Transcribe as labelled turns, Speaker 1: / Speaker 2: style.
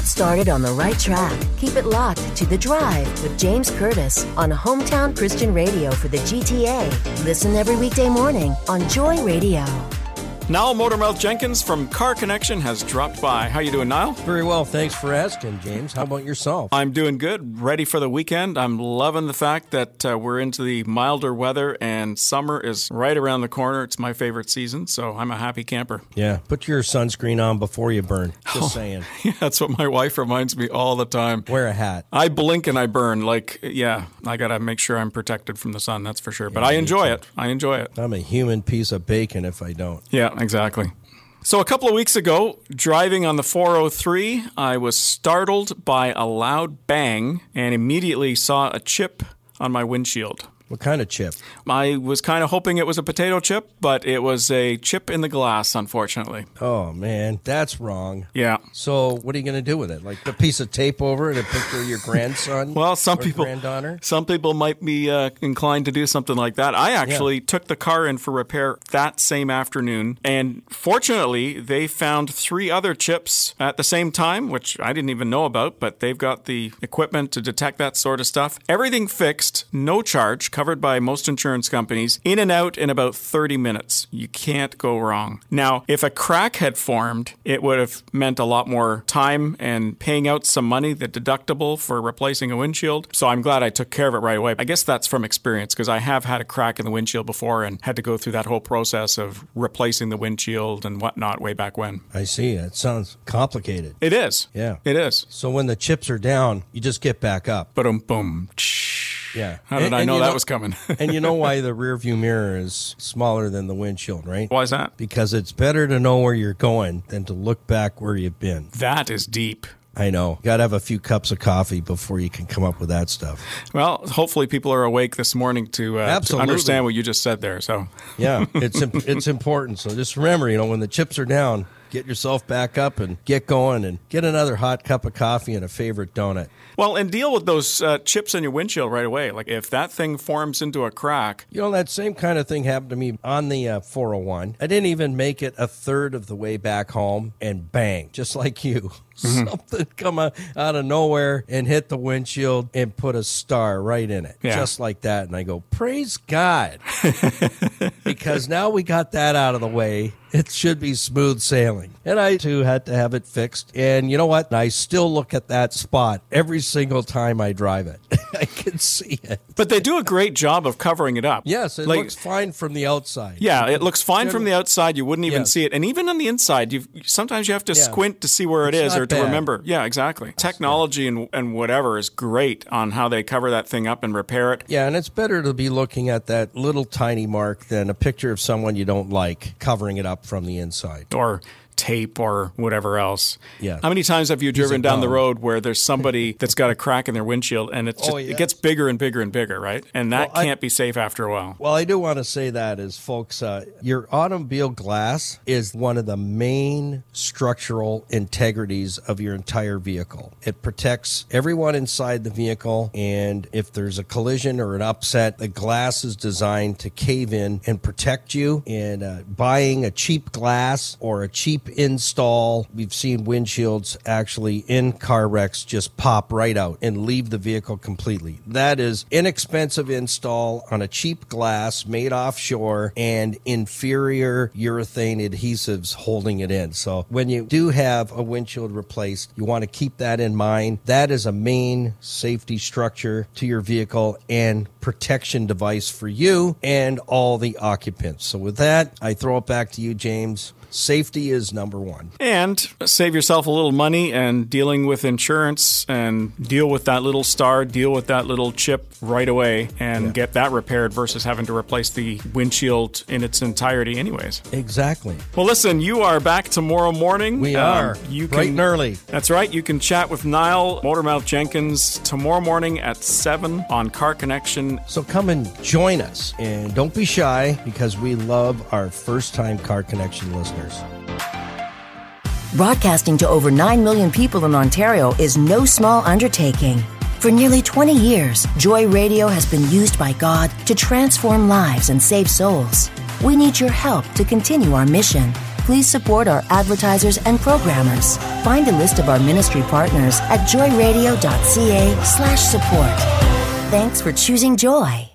Speaker 1: Get started on the right track. Keep it locked to The Drive with James Curtis on Hometown Christian Radio for the GTA. Listen every weekday morning on Joy Radio.
Speaker 2: Niall Motormouth Jenkins from Car Connection has dropped by. How you doing, Niall?
Speaker 3: Very well, thanks for asking, James. How about yourself?
Speaker 2: I'm doing good. Ready for the weekend. I'm loving the fact that uh, we're into the milder weather and summer is right around the corner. It's my favorite season, so I'm a happy camper.
Speaker 3: Yeah, put your sunscreen on before you burn. Just oh, saying.
Speaker 2: Yeah, that's what my wife reminds me all the time.
Speaker 3: Wear a hat.
Speaker 2: I blink and I burn. Like, yeah, I got to make sure I'm protected from the sun. That's for sure. Yeah, but I enjoy it. I enjoy it.
Speaker 3: I'm a human piece of bacon if I don't.
Speaker 2: Yeah, exactly. So, a couple of weeks ago, driving on the 403, I was startled by a loud bang and immediately saw a chip on my windshield.
Speaker 3: What kind of chip?
Speaker 2: I was kind of hoping it was a potato chip, but it was a chip in the glass, unfortunately.
Speaker 3: Oh, man, that's wrong.
Speaker 2: Yeah.
Speaker 3: So, what are you going to do with it? Like a piece of tape over it, a picture of your grandson?
Speaker 2: well, some people,
Speaker 3: granddaughter?
Speaker 2: some people might be uh, inclined to do something like that. I actually yeah. took the car in for repair that same afternoon, and fortunately, they found three other chips at the same time, which I didn't even know about, but they've got the equipment to detect that sort of stuff. Everything fixed, no charge covered by most insurance companies, in and out in about 30 minutes. You can't go wrong. Now, if a crack had formed, it would have meant a lot more time and paying out some money, the deductible for replacing a windshield. So I'm glad I took care of it right away. I guess that's from experience because I have had a crack in the windshield before and had to go through that whole process of replacing the windshield and whatnot way back when.
Speaker 3: I see. It sounds complicated.
Speaker 2: It is.
Speaker 3: Yeah.
Speaker 2: It is.
Speaker 3: So when the chips are down, you just get back up.
Speaker 2: Boom, boom.
Speaker 3: Yeah.
Speaker 2: How did and, I know that know, was coming?
Speaker 3: and you know why the rear view mirror is smaller than the windshield, right?
Speaker 2: Why is that?
Speaker 3: Because it's better to know where you're going than to look back where you've been.
Speaker 2: That is deep.
Speaker 3: I know. Got to have a few cups of coffee before you can come up with that stuff.
Speaker 2: Well, hopefully people are awake this morning to, uh, to understand what you just said there. So
Speaker 3: yeah, it's it's important. So just remember, you know, when the chips are down, get yourself back up and get going and get another hot cup of coffee and a favorite donut.
Speaker 2: Well, and deal with those uh, chips in your windshield right away. Like if that thing forms into a crack.
Speaker 3: You know, that same kind of thing happened to me on the uh, 401. I didn't even make it a third of the way back home and bang, just like you. Mm-hmm. Something come out, out of nowhere and hit the windshield and put a star right in it, yeah. just like that. And I go, praise God, because now we got that out of the way it should be smooth sailing. And I too had to have it fixed. And you know what? I still look at that spot every single time I drive it. I can see it.
Speaker 2: But they do a great job of covering it up.
Speaker 3: Yes, it like, looks fine from the outside.
Speaker 2: Yeah, it looks fine from the outside. You wouldn't even yes. see it. And even on the inside, you sometimes you have to yeah. squint to see where it it's or bad. to remember. Yeah, exactly. Technology and, and whatever is great on how they cover that thing up and repair it.
Speaker 3: Yeah, and it's better to be looking at that little tiny mark than a picture of someone you don't like covering it up from the inside.
Speaker 2: Or tape or whatever else.
Speaker 3: Yeah.
Speaker 2: How many times have you driven down the road where there's somebody that's got a crack in their windshield and it's just, oh, yes. it gets bigger and bigger and bigger, right? And that well, can't I, be safe after a while.
Speaker 3: Well, I do want to say that is, folks, uh, your automobile glass is one of the main structural integrities of your entire vehicle. It protects everyone inside the vehicle, and if there's a collision or an upset, the glass is designed to cave in and protect you. And uh, buying a cheap glass or a cheap install. We've seen windshields actually in car wrecks just pop right out and leave the vehicle completely. That is inexpensive install on a cheap glass made offshore and inferior urethane adhesives holding it in. So when you do have a windshield replaced, you want to keep that in mind. That is a main safety structure to your vehicle and protection device for you and all the occupants. So with that, I throw it back to you, James. Safety is number one.
Speaker 2: And save yourself a little money and dealing with insurance and deal with that little star, deal with that little chip right away and yeah. get that repaired versus having to replace the windshield in its entirety, anyways.
Speaker 3: Exactly.
Speaker 2: Well, listen, you are back tomorrow morning.
Speaker 3: We um, are. You can, bright and early.
Speaker 2: That's right. You can chat with Niall Motormouth Jenkins tomorrow morning at 7 on Car Connection.
Speaker 3: So come and join us. And don't be shy because we love our first time Car Connection listeners.
Speaker 1: Broadcasting to over 9 million people in Ontario is no small undertaking. For nearly 20 years, Joy Radio has been used by God to transform lives and save souls. We need your help to continue our mission please support our advertisers and programmers. Find a list of our ministry partners at joyradio.ca slash support. Thanks for choosing joy.